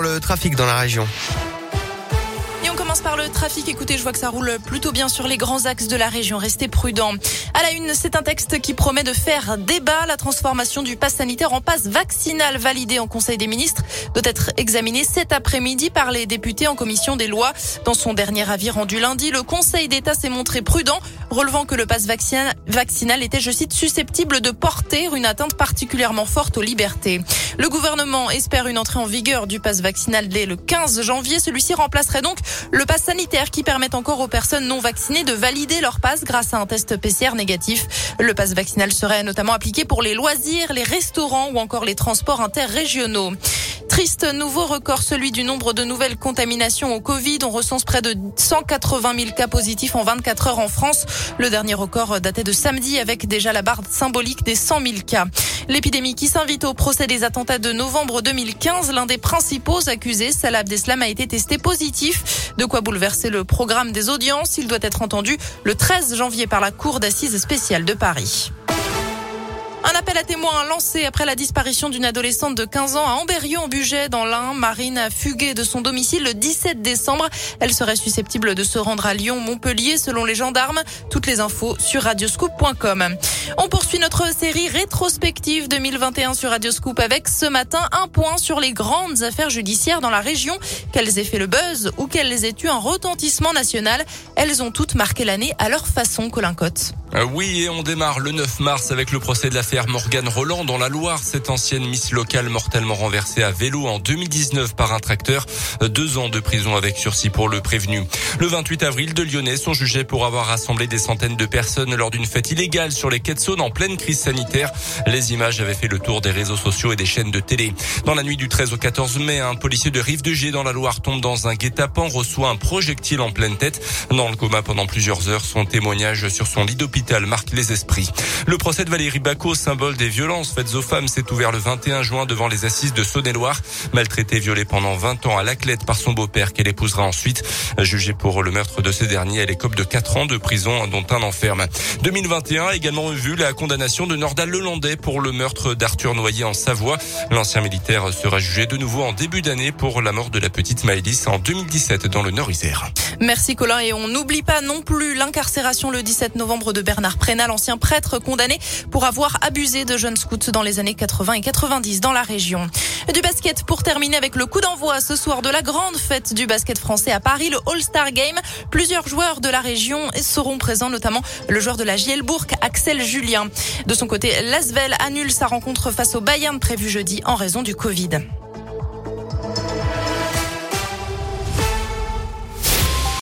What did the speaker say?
le trafic dans la région. on commence par le trafic. Écoutez, je vois que ça roule plutôt bien sur les grands axes de la région. Restez prudents. À la une, c'est un texte qui promet de faire débat. La transformation du pass sanitaire en passe vaccinal validé en Conseil des ministres doit être examiné cet après-midi par les députés en commission des lois. Dans son dernier avis rendu lundi, le Conseil d'État s'est montré prudent, relevant que le pass vaccinal était, je cite, susceptible de porter une atteinte particulièrement forte aux libertés. Le gouvernement espère une entrée en vigueur du pass vaccinal dès le 15 janvier. Celui-ci remplacerait donc le pass sanitaire qui permet encore aux personnes non vaccinées de valider leur passe grâce à un test PCR négatif. Le pass vaccinal serait notamment appliqué pour les loisirs, les restaurants ou encore les transports interrégionaux. Triste nouveau record, celui du nombre de nouvelles contaminations au Covid. On recense près de 180 000 cas positifs en 24 heures en France. Le dernier record datait de samedi avec déjà la barre symbolique des 100 000 cas. L'épidémie qui s'invite au procès des attentats de novembre 2015, l'un des principaux accusés, Salah Abdeslam, a été testé positif. De quoi bouleverser le programme des audiences. Il doit être entendu le 13 janvier par la Cour d'assises spéciale de Paris. Un appel à témoins lancé après la disparition d'une adolescente de 15 ans à Amberieu en Bugey dans l'Ain. Marine a fugué de son domicile le 17 décembre. Elle serait susceptible de se rendre à Lyon, Montpellier selon les gendarmes. Toutes les infos sur radioscoop.com. On poursuit notre série rétrospective 2021 sur Radioscoop avec ce matin un point sur les grandes affaires judiciaires dans la région. Qu'elles aient fait le buzz ou qu'elles aient eu un retentissement national, elles ont toutes marqué l'année à leur façon, Colin Cotte. Euh, oui, et on démarre le 9 mars avec le procès de l'affaire Morgane Roland dans la Loire. Cette ancienne Miss locale mortellement renversée à vélo en 2019 par un tracteur. Deux ans de prison avec sursis pour le prévenu. Le 28 avril, de Lyonnais sont jugés pour avoir rassemblé des centaines de personnes lors d'une fête illégale sur les quais de Saône en pleine crise sanitaire. Les images avaient fait le tour des réseaux sociaux et des chaînes de télé. Dans la nuit du 13 au 14 mai, un policier de Rive de G dans la Loire tombe dans un guet-apens, reçoit un projectile en pleine tête. Dans le coma pendant plusieurs heures, son témoignage sur son lit d'hôpital marque les esprits. Le procès de Valérie Bacot, symbole des violences faites aux femmes, s'est ouvert le 21 juin devant les assises de Saône-et-Loire. Maltraitée, violée pendant 20 ans à Laclette par son beau-père qu'elle épousera ensuite. Jugée pour le meurtre de ce dernier, elle écope de 4 ans de prison dont un enferme. 2021 a également vu la condamnation de Nordal Lelandais pour le meurtre d'Arthur Noyer en Savoie. L'ancien militaire sera jugé de nouveau en début d'année pour la mort de la petite Maëlys en 2017 dans le Nord-Isère. Merci Colin et on n'oublie pas non plus l'incarcération le 17 novembre de Bernard Prénal, ancien prêtre condamné pour avoir abusé de jeunes scouts dans les années 80 et 90 dans la région. Du basket pour terminer avec le coup d'envoi ce soir de la grande fête du basket français à Paris, le All-Star Game. Plusieurs joueurs de la région seront présents, notamment le joueur de la Gielbourg, Axel Julien. De son côté, Lasvel annule sa rencontre face au Bayern prévue jeudi en raison du Covid.